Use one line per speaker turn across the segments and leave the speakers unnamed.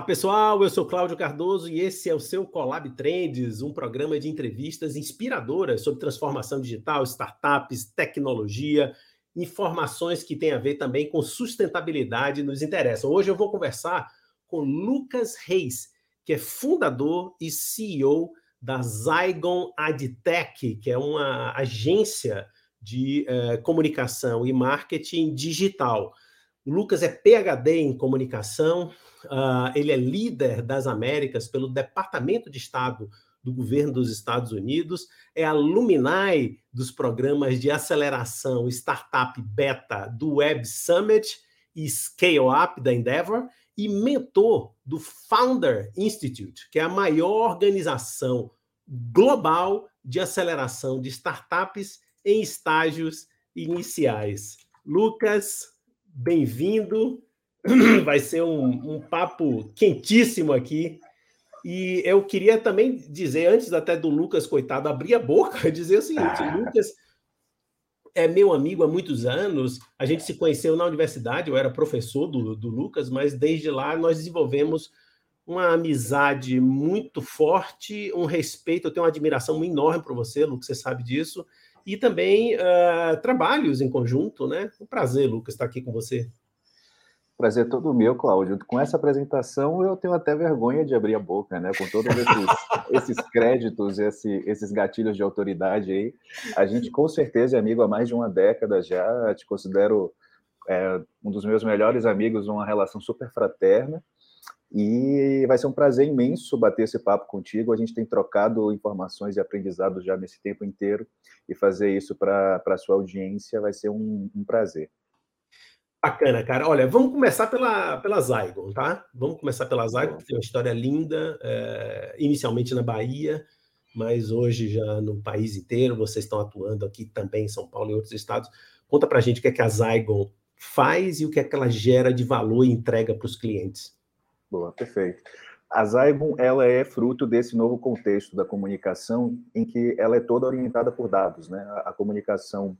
Olá pessoal, eu sou Cláudio Cardoso e esse é o seu Collab Trends, um programa de entrevistas inspiradoras sobre transformação digital, startups, tecnologia, informações que têm a ver também com sustentabilidade nos interessam. Hoje eu vou conversar com Lucas Reis, que é fundador e CEO da Zygon AdTech, que é uma agência de eh, comunicação e marketing digital. O Lucas é PhD em comunicação, uh, ele é líder das Américas pelo Departamento de Estado do governo dos Estados Unidos, é alumni dos programas de aceleração Startup Beta do Web Summit e Scale Up da Endeavor e mentor do Founder Institute, que é a maior organização global de aceleração de startups em estágios iniciais. Lucas, bem-vindo. Vai ser um, um, papo quentíssimo aqui. E eu queria também dizer, antes até do Lucas, coitado, abrir a boca, dizer o seguinte: ah. Lucas é meu amigo há muitos anos. A gente se conheceu na universidade, eu era professor do, do Lucas, mas desde lá nós desenvolvemos uma amizade muito forte, um respeito. Eu tenho uma admiração enorme por você, Lucas, você sabe disso e também uh, trabalhos em conjunto, né? Um prazer, Lucas, estar aqui com você.
Prazer todo meu, Cláudio. Com essa apresentação, eu tenho até vergonha de abrir a boca, né? Com todos esses, esses créditos, esse, esses gatilhos de autoridade aí. A gente, com certeza, é amigo há mais de uma década já. Te considero é, um dos meus melhores amigos, uma relação super fraterna. E vai ser um prazer imenso bater esse papo contigo. A gente tem trocado informações e aprendizados já nesse tempo inteiro, e fazer isso para a sua audiência vai ser um, um, prazer.
Bacana, cara. Olha, vamos começar pela, pela Zygon, tá? Vamos começar pela Zygon, que tem uma história linda, é, inicialmente na Bahia, mas hoje já no país inteiro. Vocês estão atuando aqui também em São Paulo e outros estados. Conta para a gente o que é que a Zygon faz e o que é que ela gera de valor e entrega para os clientes.
Boa, perfeito. A Zygon, ela é fruto desse novo contexto da comunicação em que ela é toda orientada por dados, né? A, a comunicação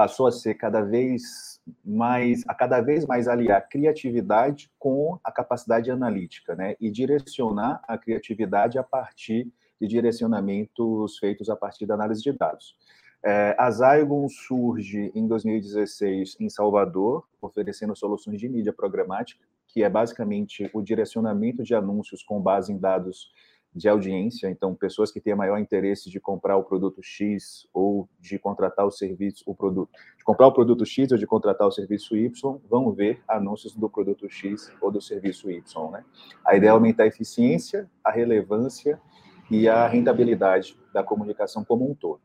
passou a ser cada vez mais, a cada vez mais aliar criatividade com a capacidade analítica, né? E direcionar a criatividade a partir de direcionamentos feitos a partir da análise de dados. É, a Zygon surge em 2016 em Salvador, oferecendo soluções de mídia programática que é basicamente o direcionamento de anúncios com base em dados de audiência, então pessoas que têm maior interesse de comprar o produto X ou de contratar o serviço, o produto, de comprar o produto X ou de contratar o serviço Y, vão ver anúncios do produto X ou do serviço Y, né? A ideia é aumentar a eficiência, a relevância e a rentabilidade da comunicação como um todo.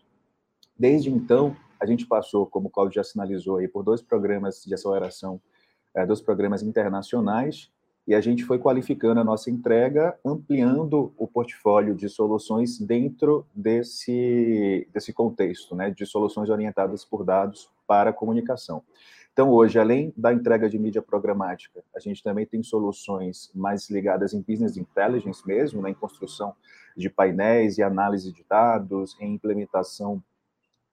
Desde então, a gente passou, como o Claudio já sinalizou aí, por dois programas de aceleração é, dos programas internacionais e a gente foi qualificando a nossa entrega, ampliando o portfólio de soluções dentro desse, desse contexto, né, de soluções orientadas por dados para comunicação. Então, hoje, além da entrega de mídia programática, a gente também tem soluções mais ligadas em business intelligence mesmo, né, em construção de painéis e análise de dados, em implementação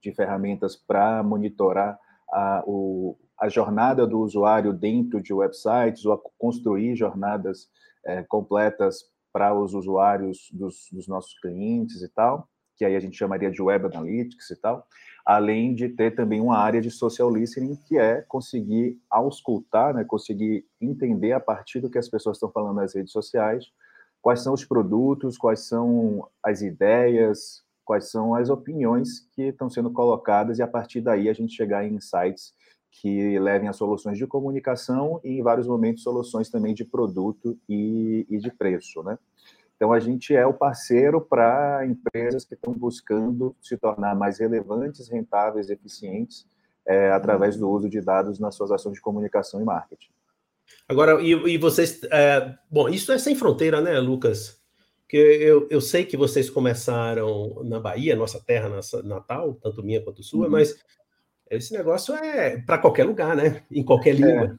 de ferramentas para monitorar a, o, a jornada do usuário dentro de websites ou a construir jornadas é, completas para os usuários dos, dos, nossos clientes e tal, que aí a gente chamaria de web analytics e tal, além de ter também uma área de social listening, que é conseguir auscultar, né, conseguir entender a partir do que as pessoas estão falando nas redes sociais, quais são os produtos, quais são as ideias, quais são as opiniões que estão sendo colocadas e a partir daí a gente chegar em insights que levem a soluções de comunicação e, em vários momentos, soluções também de produto e, e de preço, né? Então, a gente é o parceiro para empresas que estão buscando se tornar mais relevantes, rentáveis, eficientes, é, através do uso de dados nas suas ações de comunicação e marketing.
Agora, e, e vocês. É, bom, isso é sem fronteira, né, Lucas? Que eu, eu sei que vocês começaram na Bahia, nossa terra natal, tanto minha quanto sua, uhum. mas esse negócio é para qualquer lugar, né? Em qualquer língua.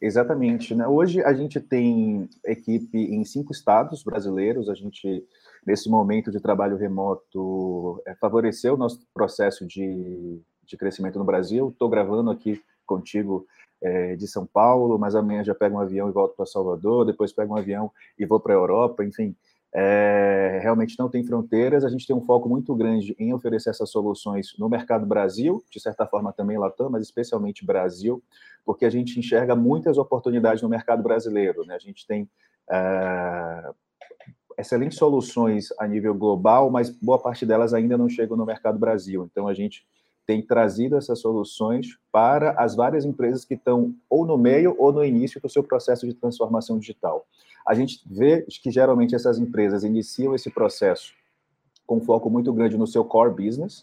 É, exatamente. Né? Hoje a gente tem equipe em cinco estados brasileiros. A gente, nesse momento de trabalho remoto, é, favoreceu o nosso processo de, de crescimento no Brasil. Estou gravando aqui contigo é, de São Paulo, mas amanhã já pego um avião e volto para Salvador, depois pego um avião e vou para a Europa, enfim. É, realmente não tem fronteiras, a gente tem um foco muito grande em oferecer essas soluções no mercado Brasil, de certa forma também Latam, mas especialmente Brasil, porque a gente enxerga muitas oportunidades no mercado brasileiro. Né? A gente tem é, excelentes soluções a nível global, mas boa parte delas ainda não chegam no mercado Brasil. Então, a gente tem trazido essas soluções para as várias empresas que estão ou no meio ou no início do seu processo de transformação digital. A gente vê que geralmente essas empresas iniciam esse processo com foco muito grande no seu core business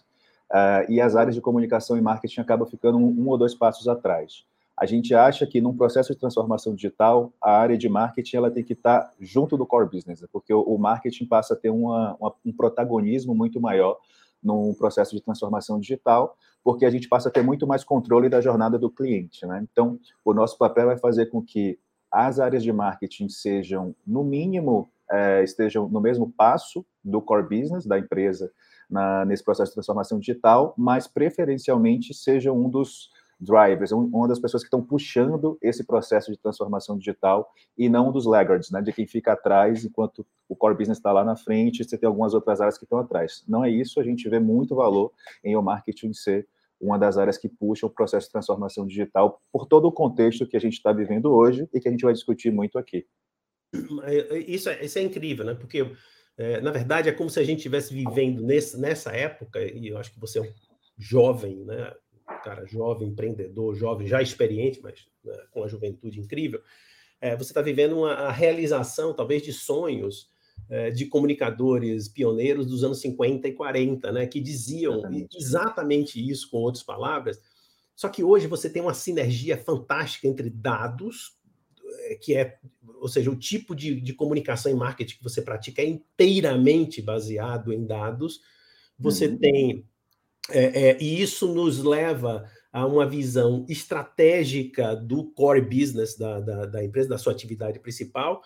uh, e as áreas de comunicação e marketing acabam ficando um, um ou dois passos atrás a gente acha que num processo de transformação digital, a área de marketing ela tem que estar junto do core business, porque o, marketing passa a ter uma, uma, um protagonismo muito maior num processo de transformação digital, porque a gente passa a ter muito mais controle da jornada do cliente. Né? Então, o nosso papel é fazer com que as áreas de marketing sejam, no mínimo, é, estejam no mesmo passo do core business da empresa na, nesse processo de transformação digital, mas preferencialmente sejam um dos drivers, uma das pessoas que estão puxando esse processo de transformação digital e não dos laggards, né, de quem fica atrás enquanto o core business está lá na frente, você tem algumas outras áreas que estão atrás. Não é isso, a gente vê muito valor em o marketing ser uma das áreas que puxa o processo de transformação digital por todo o contexto que a gente está vivendo hoje e que a gente vai discutir muito aqui.
É, é, isso é, isso é incrível, né? Porque, é, na verdade, é como se a gente estivesse vivendo nesse, nessa época, e eu acho que você é um jovem, né? cara jovem, empreendedor, jovem, já experiente, mas né, com a juventude incrível, é, você está vivendo uma a realização, talvez, de sonhos de comunicadores pioneiros dos anos 50 e 40, né, que diziam exatamente. exatamente isso, com outras palavras. Só que hoje você tem uma sinergia fantástica entre dados, é, que é, ou seja, o tipo de, de comunicação e marketing que você pratica é inteiramente baseado em dados. Você uhum. tem é, é, e isso nos leva a uma visão estratégica do core business da, da, da, empresa, da sua atividade principal.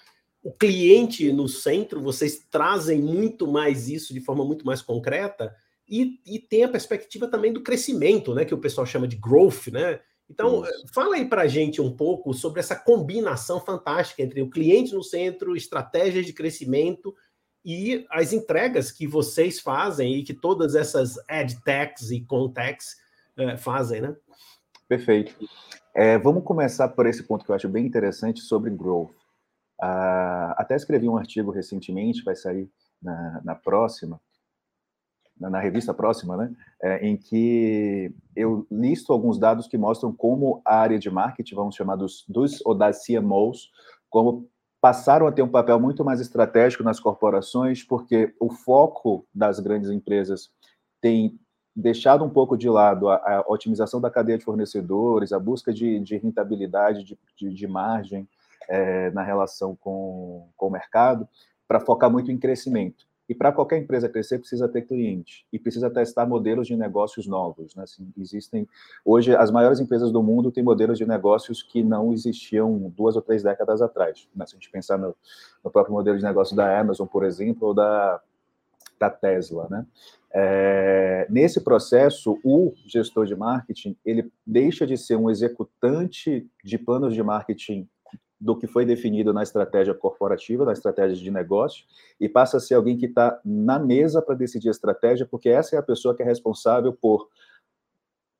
O cliente no centro, vocês trazem muito mais isso de forma muito mais concreta, e, e tem a perspectiva também do crescimento, né, que o pessoal chama de growth, né? Então, isso. fala aí para a gente um pouco sobre essa combinação fantástica entre o cliente no centro, estratégias de crescimento e as entregas que vocês fazem e que todas essas adtechs e contexts é, fazem, né?
Perfeito. É, vamos começar por esse ponto que eu acho bem interessante sobre growth. Uh, até escrevi um artigo recentemente, vai sair na, na próxima, na, na, revista próxima, né? É, em que eu listo alguns dados que mostram como a área de marketing, vamos chamar dos, dos ou das CMOs, como passaram a ter um papel muito mais estratégico nas corporações, porque o foco das grandes empresas tem deixado um pouco de lado a, a otimização da cadeia de fornecedores, a busca de, de rentabilidade, de, de, de margem é, na relação com, com o mercado, para focar muito em crescimento. E para qualquer empresa crescer, precisa ter cliente e precisa testar modelos de negócios novos. Né? Assim, existem hoje as maiores empresas do mundo têm modelos de negócios que não existiam duas ou três décadas atrás. Né? Se a gente pensar no, no, próprio modelo de negócio da Amazon, por exemplo, ou da, da Tesla, né? É, nesse processo, o gestor de marketing ele deixa de ser um executante de planos de marketing do que foi definido na estratégia corporativa, na estratégia de negócio, e passa a ser alguém que está na mesa para decidir a estratégia, porque essa é a pessoa que é responsável por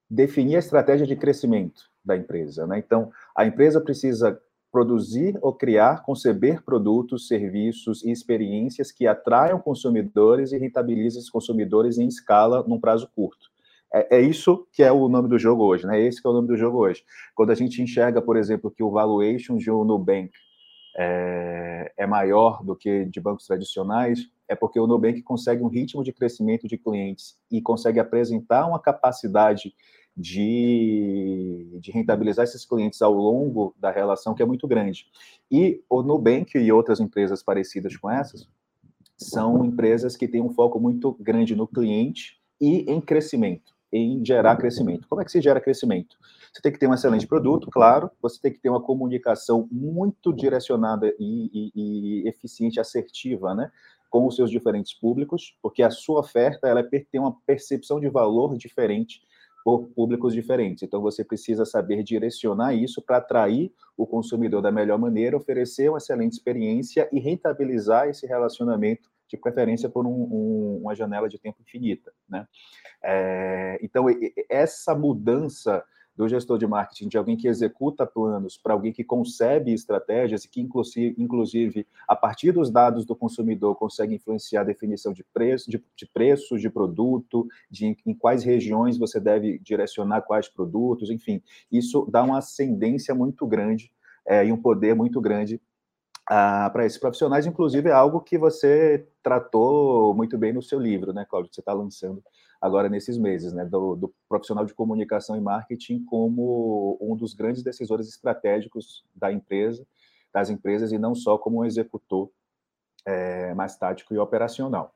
definir a estratégia de crescimento da empresa. Né? Então, a empresa precisa produzir ou criar, conceber produtos, serviços e experiências que atraiam consumidores e rentabilizem esses consumidores em escala num prazo curto. É, é, isso que é o nome do jogo hoje, né? Esse que é o nome do jogo hoje. Quando a gente enxerga, por exemplo, que o valuation de um Nubank é, é maior do que de bancos tradicionais, é porque o Nubank consegue um ritmo de crescimento de clientes e consegue apresentar uma capacidade de, de rentabilizar esses clientes ao longo da relação que é muito grande. E o Nubank e outras empresas parecidas com essas são empresas que têm um foco muito grande no cliente e em crescimento em gerar crescimento. Como é que se gera crescimento? Você tem que ter um excelente produto, claro, você tem que ter uma comunicação muito direcionada e, e, e eficiente, assertiva, né? com os seus diferentes públicos, porque a sua oferta ela tem uma percepção de valor diferente por públicos diferentes. Então, você precisa saber direcionar isso para atrair o consumidor da melhor maneira, oferecer uma excelente experiência e rentabilizar esse relacionamento, de preferência por um, um, uma janela de tempo infinita. Né? É, então, essa mudança do gestor de marketing, de alguém que executa planos, para alguém que concebe estratégias e que, inclusive, inclusive, a partir dos dados do consumidor, consegue influenciar a definição de preço, de, de preços de produto, de em, quais regiões você deve direcionar quais produtos, enfim, isso dá uma ascendência muito grande é, e um poder muito grande ah, para esses profissionais, inclusive é algo que você tratou muito bem no seu livro, né, Cláudio, que você está lançando agora nesses meses, né, do, do, profissional de comunicação e marketing como um dos grandes decisores estratégicos da empresa, das empresas e não só como um executor é, mais tático e operacional.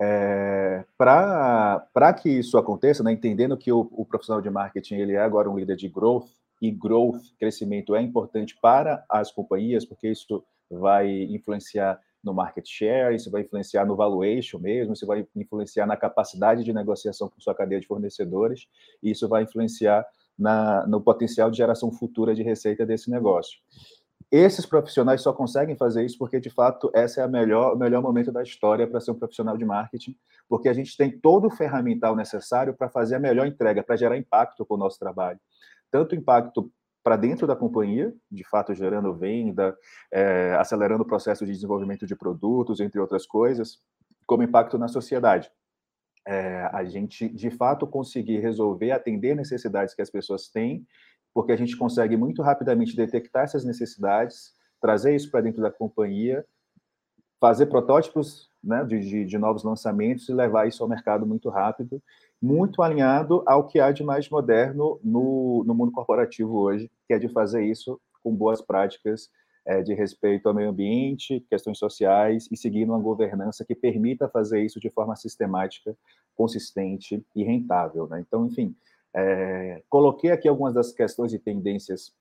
É, Para que isso aconteça, né, entendendo que o, o, profissional de marketing ele é agora um líder de growth e growth, crescimento é importante para as companhias, porque isso vai influenciar no market share, isso vai influenciar no valuation mesmo, isso vai influenciar na capacidade de negociação com sua cadeia de fornecedores, e isso vai influenciar na, no potencial de geração futura de receita desse negócio. Esses profissionais só conseguem fazer isso porque, de fato, esse é a melhor, o melhor momento da história para ser um profissional de marketing, porque a gente tem todo o ferramental necessário para fazer a melhor entrega, para gerar impacto com o nosso trabalho. Tanto impacto para dentro da companhia, de fato gerando venda, é, acelerando o processo de desenvolvimento de produtos, entre outras coisas, como impacto na sociedade. É, a gente, de fato, conseguir resolver, atender necessidades que as pessoas têm, porque a gente consegue muito rapidamente detectar essas necessidades, trazer isso para dentro da companhia, fazer protótipos né, de, de, de novos lançamentos e levar isso ao mercado muito rápido muito alinhado ao que há de mais moderno no, no mundo corporativo hoje, que é de fazer isso com boas práticas é, de respeito ao meio ambiente, questões sociais e seguindo uma governança que permita fazer isso de forma sistemática, consistente e rentável. Né? Então, enfim, é, coloquei aqui algumas das questões e tendências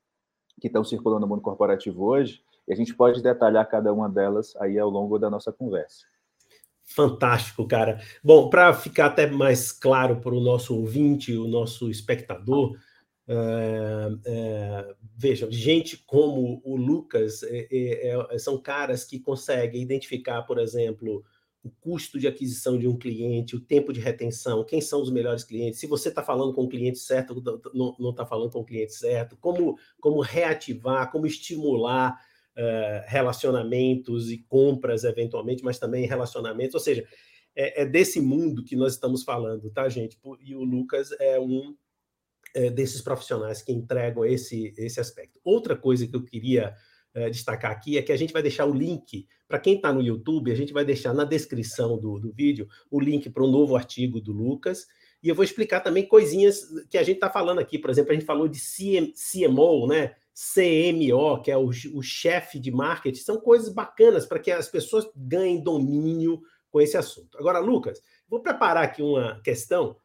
que estão circulando no mundo corporativo hoje, e a gente pode detalhar cada uma delas aí ao longo da nossa conversa.
Fantástico, cara. Bom, para ficar até mais claro para o nosso ouvinte, o nosso espectador, é, é, vejam, gente como o Lucas é, é, são caras que conseguem identificar, por exemplo, o custo de aquisição de um cliente, o tempo de retenção, quem são os melhores clientes, se você está falando com o cliente certo, não está falando com o cliente certo, como, como reativar, como estimular uh, relacionamentos e compras, eventualmente, mas também relacionamentos. Ou seja, é, é, desse mundo que nós estamos falando, tá, gente? E o Lucas é um é, desses profissionais que entregam esse, esse aspecto. Outra coisa que eu queria é, destacar aqui é que a gente vai deixar o link, para quem está no YouTube, a gente vai deixar na descrição do, do vídeo o link para o novo artigo do Lucas. E eu vou explicar também coisinhas que a gente está falando aqui. Por exemplo, a gente falou de CM, CMO, né? CMO, que é o, o chefe de marketing, são coisas bacanas para que as pessoas ganhem domínio com esse assunto. Agora, Lucas, vou preparar aqui uma questão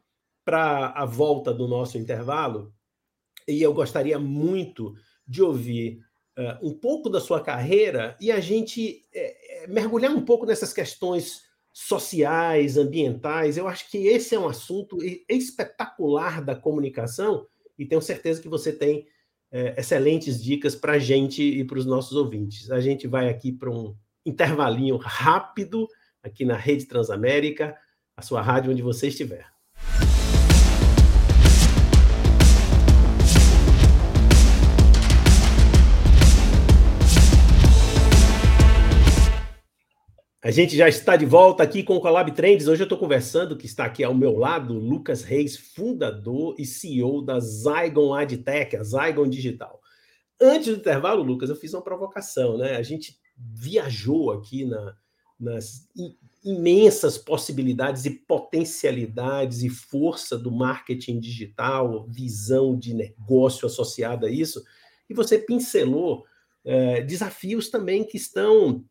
para a volta do nosso intervalo e eu gostaria muito de ouvir uh, um pouco da sua carreira e a gente é, mergulhar um pouco nessas questões sociais, ambientais. Eu acho que esse é um assunto espetacular da comunicação e tenho certeza que você tem é, excelentes dicas para a gente e para os nossos ouvintes. A gente vai aqui para um intervalinho rápido aqui na Rede Transamérica, a sua rádio onde você estiver. A gente já está de volta aqui com o Colab Trends. Hoje eu estou conversando, que está aqui ao meu lado, Lucas Reis, fundador e CEO da Zygon AdTech, a Zygon Digital. Antes do intervalo, Lucas, eu fiz uma provocação, né? A gente viajou aqui na, nas imensas possibilidades e potencialidades e força do marketing digital, visão de negócio associada a isso, e você pincelou é, desafios também que estão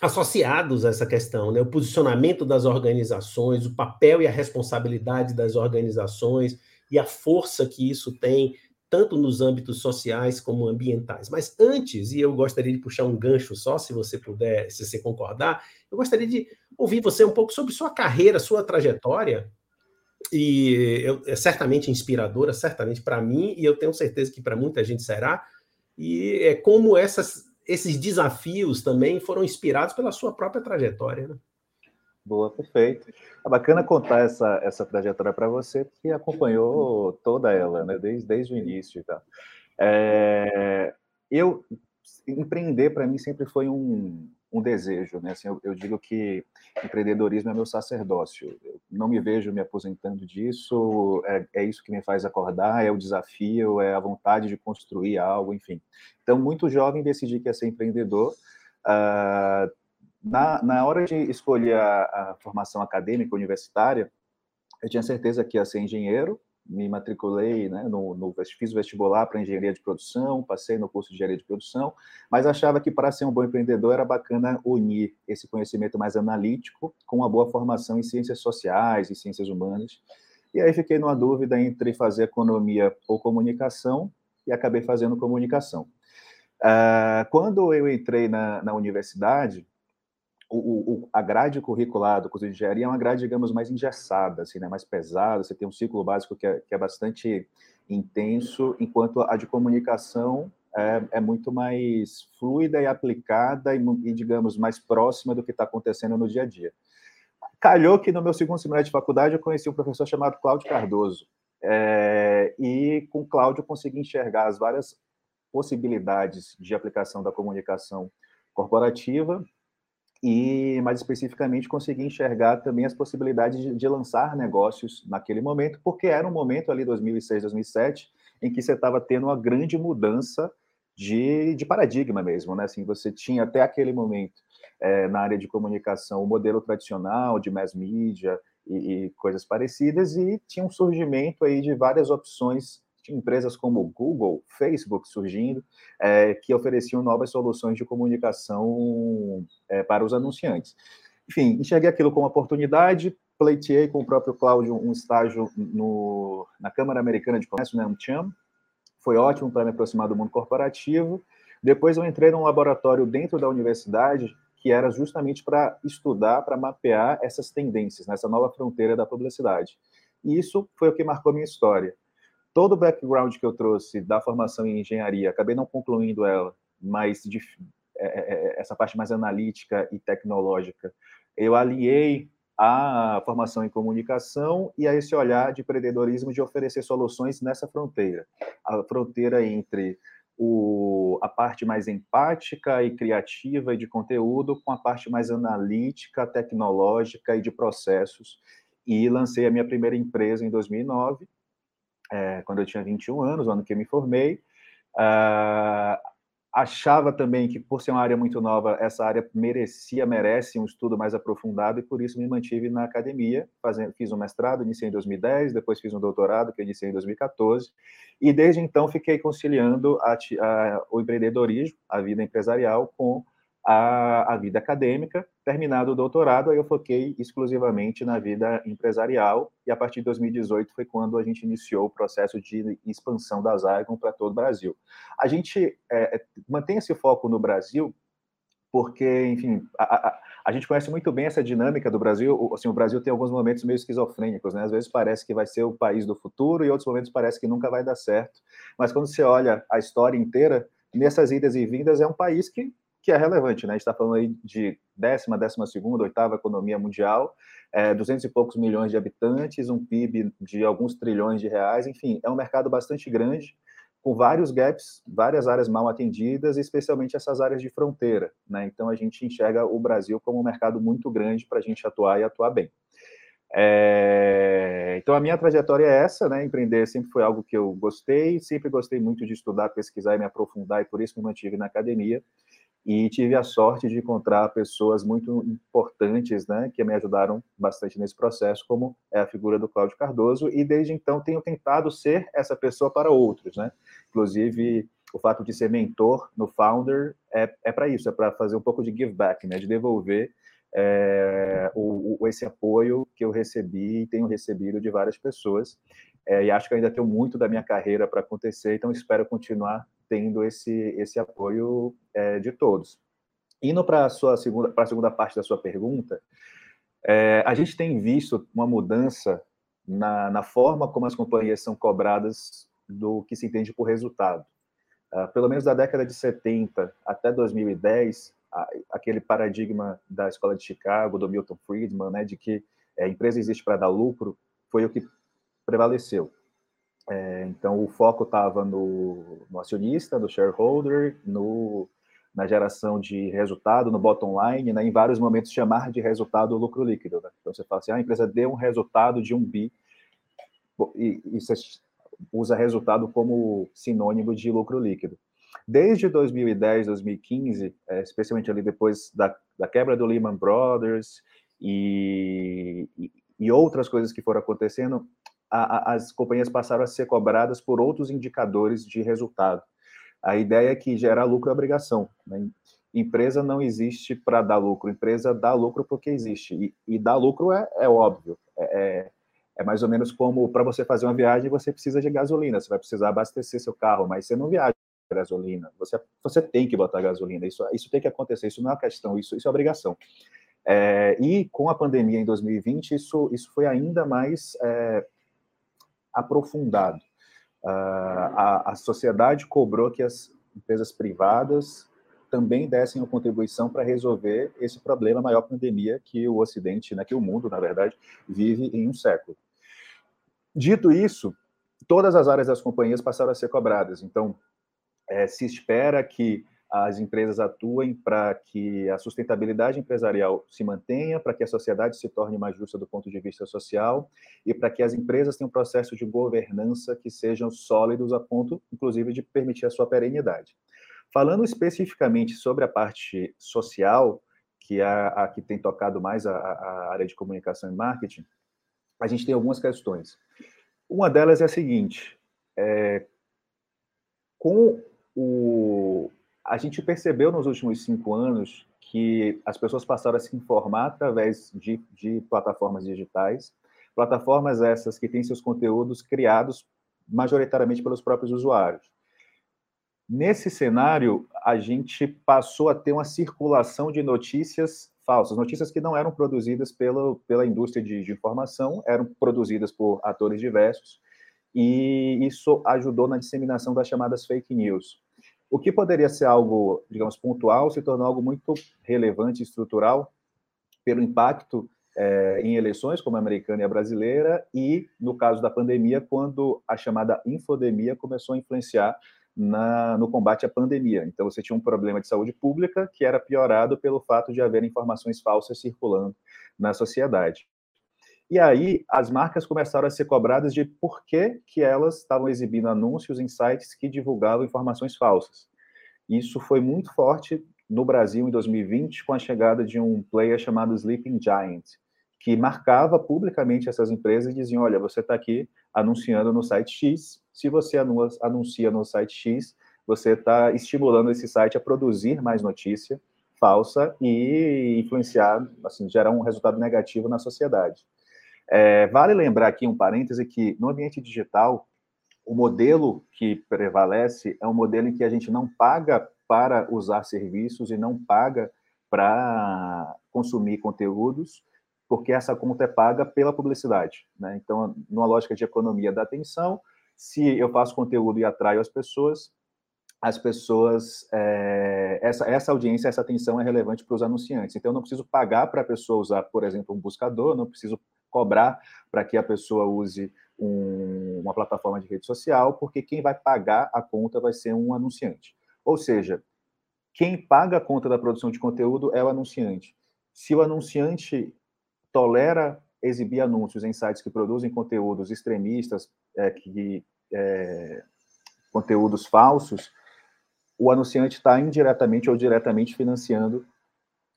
associados a essa questão, né? o posicionamento das organizações, o papel e a responsabilidade das organizações e a força que isso tem, tanto nos âmbitos sociais como ambientais. Mas antes, e eu gostaria de puxar um gancho só, se você puder, se você concordar, eu gostaria de ouvir você um pouco sobre sua carreira, sua trajetória, e eu, é certamente inspiradora, certamente para mim, e eu tenho certeza que para muita gente será. E é como essas, esses desafios também foram inspirados pela sua própria trajetória. Né?
Boa, perfeito. É bacana contar essa, essa trajetória para você, que acompanhou toda ela, né? desde, desde o início. Tá? É, eu empreender para mim sempre foi um, um desejo, né? Assim, eu, eu, digo que empreendedorismo é meu sacerdócio. Eu não me vejo me aposentando disso. É, é, isso que me faz acordar. É o desafio, é a vontade de construir algo, enfim. Então, muito jovem decidi que ia ser empreendedor. Uh, na, na hora de escolher a, a formação acadêmica universitária, eu tinha certeza que ia ser engenheiro, me matriculei, né, no, no, fiz o vestibular para engenharia de produção, passei no curso de engenharia de produção, mas achava que para ser um bom empreendedor era bacana unir esse conhecimento mais analítico com uma boa formação em ciências sociais e ciências humanas. E aí fiquei numa dúvida entre fazer economia ou comunicação e acabei fazendo comunicação. Uh, quando eu entrei na, na universidade, o, o, a grade curricular do curso de engenharia é uma grade, digamos, mais engessada, assim, né, mais pesada, você tem um ciclo básico que é, que é bastante intenso, enquanto a de comunicação é, é muito mais fluida e aplicada e, e, digamos, mais próxima do que está acontecendo no dia a dia. Calhou que no meu segundo semestre de faculdade eu conheci um professor chamado Cláudio Cardoso, é, e com Cláudio consegui enxergar as várias possibilidades de aplicação da comunicação corporativa e, mais especificamente, conseguir enxergar também as possibilidades de, de, lançar negócios naquele momento, porque era um momento ali, 2006, 2007, em que você estava tendo uma grande mudança de, de paradigma mesmo, né? Assim, você tinha até aquele momento é, na área de comunicação o modelo tradicional de mass media e, e coisas parecidas, e tinha um surgimento aí de várias opções empresas como Google, Facebook surgindo, é, que ofereciam novas soluções de comunicação é, para os anunciantes. Enfim, enxerguei aquilo como oportunidade, pleiteei com o próprio Cláudio um estágio no, na Câmara Americana de Comércio, né, UNCHAM, foi ótimo para me aproximar do mundo corporativo. Depois eu entrei num laboratório dentro da universidade que era justamente para estudar, para mapear essas tendências, nessa nova fronteira da publicidade. E isso foi o que marcou minha história todo o background que eu trouxe da formação em engenharia, acabei não concluindo ela, mas de, é, é, é, essa parte mais analítica e tecnológica, eu aliei a formação em comunicação e a esse olhar de empreendedorismo de oferecer soluções nessa fronteira, a fronteira entre o, a parte mais empática e criativa e de conteúdo com a parte mais analítica, tecnológica e de processos. E lancei a minha primeira empresa em 2009, é, quando eu tinha 21 anos, o ano que eu me formei. Uh, achava também que, por ser uma área muito nova, essa área merecia, merece um estudo mais aprofundado, e por isso me mantive na academia. Fazendo, fiz um mestrado, iniciei em 2010, depois fiz um doutorado, que eu iniciei em 2014, e desde então fiquei conciliando a, a, o empreendedorismo, a vida empresarial, com a, a vida acadêmica. Terminado o doutorado, aí eu foquei exclusivamente na vida empresarial, e a partir de 2018 foi quando a gente iniciou o processo de expansão da Zygon para todo o Brasil. A gente é, é, mantém esse foco no Brasil porque, enfim, a, a, a, gente conhece muito bem essa dinâmica do Brasil. Assim, o Brasil tem alguns momentos meio esquizofrênicos, né? Às vezes parece que vai ser o país do futuro e outros momentos parece que nunca vai dar certo. Mas quando você olha a história inteira, nessas idas e vindas, é um país que que é relevante, né? A gente está falando aí de décima, décima segunda, oitava economia mundial, é, 200 e poucos milhões de habitantes, um PIB de alguns trilhões de reais, enfim, é um mercado bastante grande, com vários gaps, várias áreas mal atendidas, especialmente essas áreas de fronteira, né? Então a gente enxerga o Brasil como um mercado muito grande para a gente atuar e atuar bem. É, então a minha trajetória é essa, né? Empreender sempre foi algo que eu gostei, sempre gostei muito de estudar, pesquisar e me aprofundar, e por isso me mantive na academia e tive a sorte de encontrar pessoas muito importantes, né, que me ajudaram bastante nesse processo, como é a figura do Cláudio Cardoso, e desde então tenho tentado ser essa pessoa para outros, né, inclusive o fato de ser mentor no Founder é, é para isso, é para fazer um pouco de give back, né, de devolver é, o, o, esse apoio que eu recebi e tenho recebido de várias pessoas, é, e acho que ainda tenho muito da minha carreira para acontecer, então espero continuar tendo esse, esse apoio é, de todos. Indo para a segunda, para a segunda parte da sua pergunta, é, a gente tem visto uma mudança na, na forma como as companhias são cobradas do que se entende por resultado. Uh, pelo menos da década de 70 até 2010, a, aquele paradigma da escola de Chicago, do Milton Friedman, né, de que é, a empresa existe para dar lucro, foi o que prevaleceu. É, então, o foco estava no, no, acionista, no shareholder, no, na geração de resultado, no bottom line, né, em vários momentos chamar de resultado lucro líquido. Né? Então, você fala assim, ah, a empresa deu um resultado de um bi, e, e você usa resultado como sinônimo de lucro líquido. Desde 2010, 2015, é, especialmente ali depois da, da quebra do Lehman Brothers e, e, e outras coisas que foram acontecendo, a, a, as companhias passaram a ser cobradas por outros indicadores de resultado. A ideia é que gerar lucro é obrigação. Né? Empresa não existe para dar lucro, empresa dá lucro porque existe. E, e dar lucro é, é óbvio. É, é, é mais ou menos como para você fazer uma viagem, você precisa de gasolina, você vai precisar abastecer seu carro, mas você não viaja gasolina. Você, você tem que botar gasolina. Isso, isso tem que acontecer. Isso não é uma questão, isso, isso é obrigação. É, e com a pandemia em 2020, isso, isso foi ainda mais é, aprofundado. Uh, a, a sociedade cobrou que as empresas privadas também dessem uma contribuição para resolver esse problema, a maior pandemia que o Ocidente, né, que o mundo, na verdade, vive em um século. Dito isso, todas as áreas das companhias passaram a ser cobradas. Então, é, se espera que as empresas atuem para que a sustentabilidade empresarial se mantenha, para que a sociedade se torne mais justa do ponto de vista social e para que as empresas tenham um processo de governança que sejam sólidos a ponto, inclusive, de permitir a sua perenidade. Falando especificamente sobre a parte social, que é a que tem tocado mais a, a área de comunicação e marketing, a gente tem algumas questões. Uma delas é a seguinte: é, com o, a gente percebeu nos últimos cinco anos que as pessoas passaram a se informar através de, de plataformas digitais, plataformas essas que têm seus conteúdos criados majoritariamente pelos próprios usuários. Nesse cenário, a gente passou a ter uma circulação de notícias falsas, notícias que não eram produzidas pela, pela indústria de, de informação, eram produzidas por atores diversos, e isso ajudou na disseminação das chamadas fake news. O que poderia ser algo, digamos, pontual, se tornou algo muito relevante estrutural pelo impacto é, em eleições, como a americana e a brasileira, e no caso da pandemia, quando a chamada infodemia começou a influenciar na, no combate à pandemia. Então, você tinha um problema de saúde pública que era piorado pelo fato de haver informações falsas circulando na sociedade. E aí as marcas começaram a ser cobradas de por que, que elas estavam exibindo anúncios em sites que divulgavam informações falsas. Isso foi muito forte no Brasil em 2020 com a chegada de um player chamado Sleeping Giant, que marcava publicamente essas empresas e dizia: olha, você está aqui anunciando no site X, se você anuncia no site X, você está estimulando esse site a produzir mais notícia falsa e influenciar, assim, gerar um resultado negativo na sociedade. É, vale lembrar aqui um parêntese que no ambiente digital, o modelo que prevalece é um modelo em que a gente não paga para usar serviços e não paga para consumir conteúdos, porque essa conta é paga pela publicidade. Né? Então, numa lógica de economia da atenção, se eu faço conteúdo e atraio as pessoas, as pessoas, é, essa, essa audiência, essa atenção é relevante para os anunciantes. Então, eu não preciso pagar para a pessoa usar, por exemplo, um buscador, não preciso cobrar para que a pessoa use um, uma plataforma de rede social, porque quem vai pagar a conta vai ser um anunciante. Ou seja, quem paga a conta da produção de conteúdo é o anunciante. Se o anunciante tolera exibir anúncios em sites que produzem conteúdos extremistas, é, que, é, conteúdos falsos, o anunciante está indiretamente ou diretamente financiando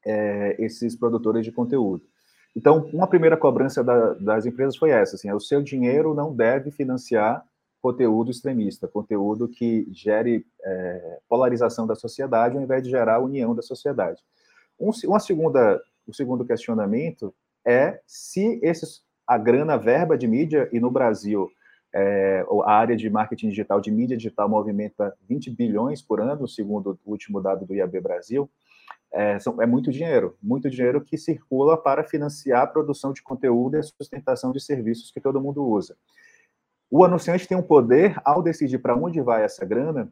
é, esses produtores de conteúdo. Então, uma primeira cobrança da, das empresas foi essa: assim, o seu dinheiro não deve financiar conteúdo extremista, conteúdo que gere é, polarização da sociedade, ao invés de gerar união da sociedade. Um, uma segunda, o segundo questionamento é se esses, a grana, verba de mídia, e no Brasil é, a área de marketing digital, de mídia digital, movimenta 20 bilhões por ano, segundo o último dado do IAB Brasil, é, são, é muito dinheiro, muito dinheiro que circula para financiar a produção de conteúdo e a sustentação de serviços que todo mundo usa. O anunciante tem um poder, ao decidir para onde vai essa grana,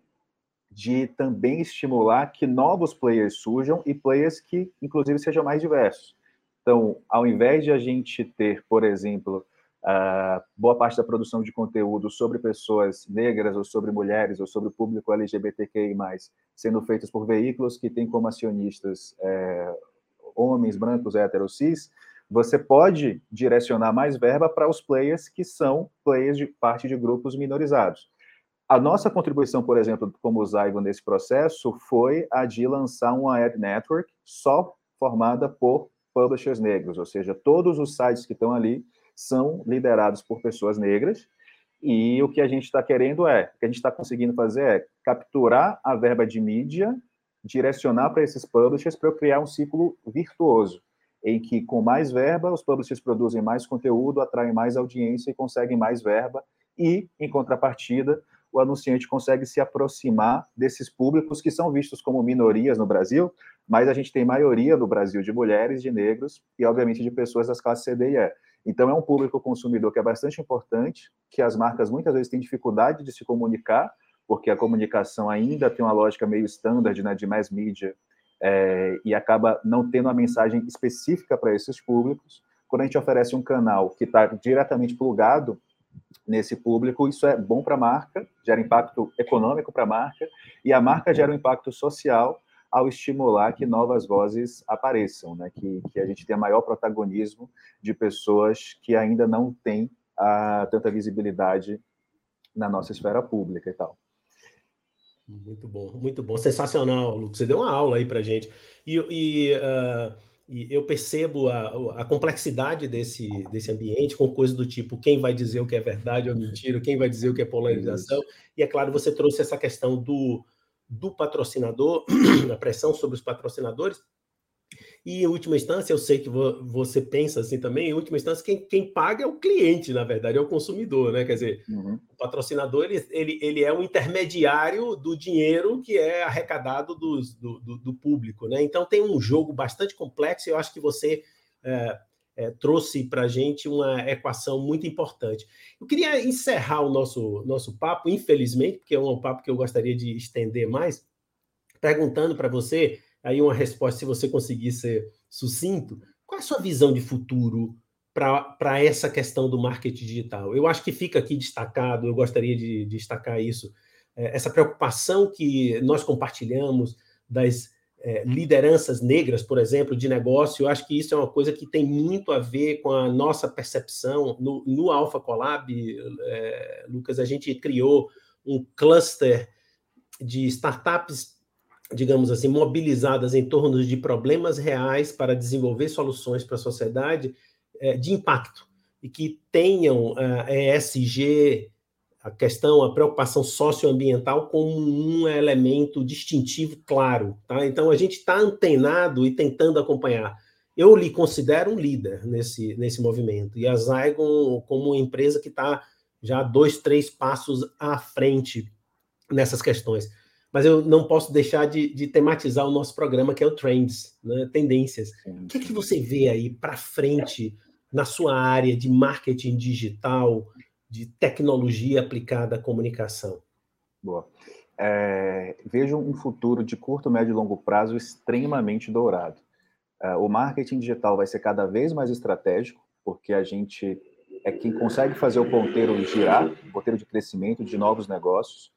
de também estimular que novos players surjam e players que, inclusive, sejam mais diversos. Então, ao invés de a gente ter, por exemplo, uh, boa parte da produção de conteúdo sobre pessoas negras ou sobre mulheres ou sobre o público LGBTQI+, sendo feitos por veículos que têm como acionistas é, homens brancos, héteros, cis, você pode direcionar mais verba para os players que são players de parte de grupos minorizados. A nossa contribuição, por exemplo, como Zygon nesse processo, foi a de lançar uma ad network só formada por publishers negros, ou seja, todos os sites que estão ali são liderados por pessoas negras, e o que a gente está querendo é, o que a gente está conseguindo fazer é capturar a verba de mídia, direcionar para esses publishers para eu criar um ciclo virtuoso, em que com mais verba os publishers produzem mais conteúdo, atraem mais audiência e conseguem mais verba, e, em contrapartida, o anunciante consegue se aproximar desses públicos que são vistos como minorias no Brasil, mas a gente tem maioria no Brasil de mulheres, de negros e, obviamente, de pessoas das classes C, D e E. Então, é um público consumidor que é bastante importante, que as marcas muitas vezes têm dificuldade de se comunicar, porque a comunicação ainda tem uma lógica meio standard, né, de mass media, é, e acaba não tendo uma mensagem específica para esses públicos. Quando a gente oferece um canal que está diretamente plugado nesse público, isso é bom para a marca, gera impacto econômico para a marca, e a marca gera um impacto social ao estimular que novas vozes apareçam, né? que, que a gente tenha maior protagonismo de pessoas que ainda não têm a, tanta visibilidade na nossa esfera pública e tal.
Muito bom, muito bom, sensacional, Lucas. Você deu uma aula aí para gente. E, e uh e eu percebo a, a, complexidade desse, desse ambiente com coisas do tipo quem vai dizer o que é verdade ou mentira, quem vai dizer o que é polarização. E é claro, você trouxe essa questão do, do patrocinador, a pressão sobre os patrocinadores, e, em última instância, eu sei que você pensa assim também, em última instância, quem, quem paga é o cliente, na verdade, é o consumidor, né? Quer dizer, uhum. o patrocinador, ele, ele, ele é um intermediário do dinheiro que é arrecadado dos, do, do, do, público, né? Então, tem um jogo bastante complexo e eu acho que você é, é, trouxe para a gente uma equação muito importante. Eu queria encerrar o nosso, nosso papo, infelizmente, porque é um papo que eu gostaria de estender mais, perguntando para você aí uma resposta, se você conseguir ser sucinto, qual é a sua visão de futuro para essa questão do marketing digital? Eu acho que fica aqui destacado, eu gostaria de, de destacar isso, é, essa preocupação que nós compartilhamos das é, lideranças negras, por exemplo, de negócio, eu acho que isso é uma coisa que tem muito a ver com a nossa percepção. No, no Alpha Collab, é, Lucas, a gente criou um cluster de startups digamos assim, mobilizadas em torno de problemas reais para desenvolver soluções para a sociedade é, de impacto e que tenham a ESG, a questão, a preocupação socioambiental como um elemento distintivo claro. Tá? Então, a gente está antenado e tentando acompanhar. Eu lhe considero um líder nesse, nesse movimento, e a Zygon como uma empresa que está já dois, três passos à frente nessas questões mas eu não posso deixar de, de, tematizar o nosso programa, que é o Trends, né? Tendências. O que, é que você vê aí para frente na sua área de marketing digital, de tecnologia aplicada à comunicação?
Boa. É, vejo um futuro de curto, médio e longo prazo extremamente dourado. É, o marketing digital vai ser cada vez mais estratégico, porque a gente é quem consegue fazer o ponteiro girar, o ponteiro de crescimento de novos negócios.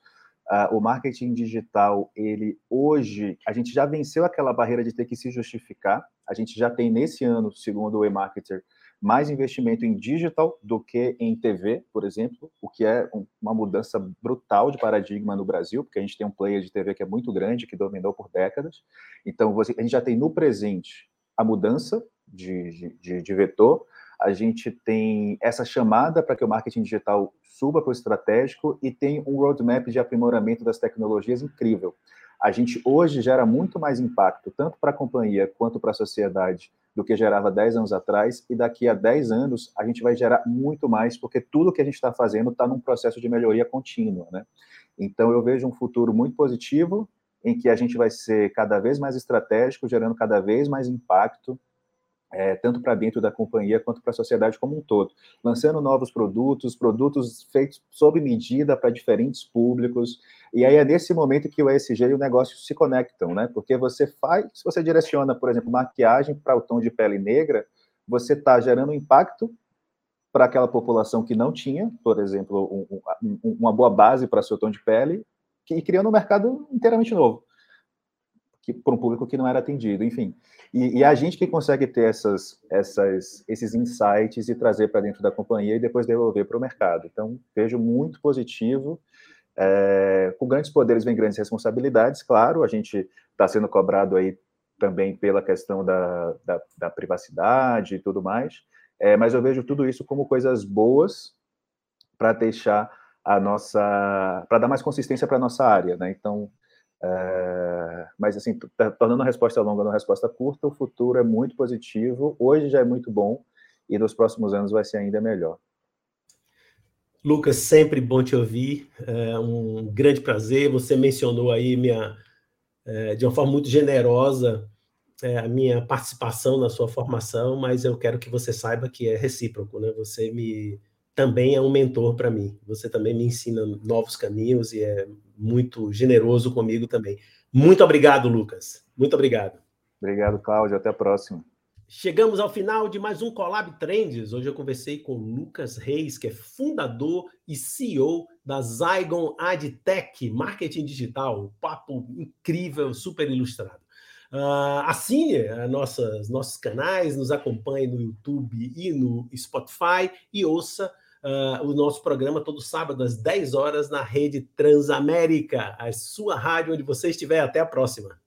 Uh, o marketing digital, ele hoje, a gente já venceu aquela barreira de ter que se justificar. A gente já tem nesse ano, segundo o eMarketer, mais investimento em digital do que em TV, por exemplo, o que é um, uma mudança brutal de paradigma no Brasil, porque a gente tem um player de TV que é muito grande, que dominou por décadas. Então, você, a gente já tem no presente a mudança de, de, de vetor, a gente tem essa chamada para que o marketing digital suba para o estratégico e tem um roadmap de aprimoramento das tecnologias incrível. A gente hoje gera muito mais impacto, tanto para a companhia quanto para a sociedade, do que gerava 10 anos atrás, e daqui a 10 anos a gente vai gerar muito mais, porque tudo que a gente está fazendo está num processo de melhoria contínua. Né? Então, eu vejo um futuro muito positivo, em que a gente vai ser cada vez mais estratégico, gerando cada vez mais impacto, é, tanto para dentro da companhia quanto para a sociedade como um todo, lançando novos produtos, produtos feitos sob medida para diferentes públicos, e aí é nesse momento que o ESG e o negócio se conectam, né? Porque você faz, se você direciona, por exemplo, maquiagem para o tom de pele negra, você está gerando impacto para aquela população que não tinha, por exemplo, um, um, uma boa base para seu tom de pele, e criando um mercado inteiramente novo, que para um público que não era atendido, enfim. E, e a gente que consegue ter essas, essas, esses insights e trazer para dentro da companhia e depois devolver para o mercado. Então, vejo muito positivo. É, com grandes poderes vem grandes responsabilidades, claro, a gente está sendo cobrado aí também pela questão da, da, da privacidade e tudo mais, é, mas eu vejo tudo isso como coisas boas para deixar a nossa, para dar mais consistência para a nossa área, né? Então, é, mas assim, tornando a resposta longa uma resposta curta, o futuro é muito positivo, hoje já é muito bom e nos próximos anos vai ser ainda melhor.
Lucas, sempre bom te ouvir, é um grande prazer. Você mencionou aí minha, é, de uma forma muito generosa é, a minha participação na sua formação, mas eu quero que você saiba que é recíproco, né? Você me também é um mentor para mim. Você também me ensina novos caminhos e é muito generoso comigo também. Muito obrigado, Lucas. Muito obrigado.
Obrigado, Cláudio. Até a próxima.
Chegamos ao final de mais um Collab Trends. Hoje eu conversei com Lucas Reis, que é fundador e CEO da Zygon AdTech, marketing digital. Um papo incrível, super ilustrado. Uh, assine nossas, nossos canais, nos acompanhe no YouTube e no Spotify e ouça uh, o nosso programa todo sábado às 10 horas na rede Transamérica, a sua rádio onde você estiver. Até a próxima.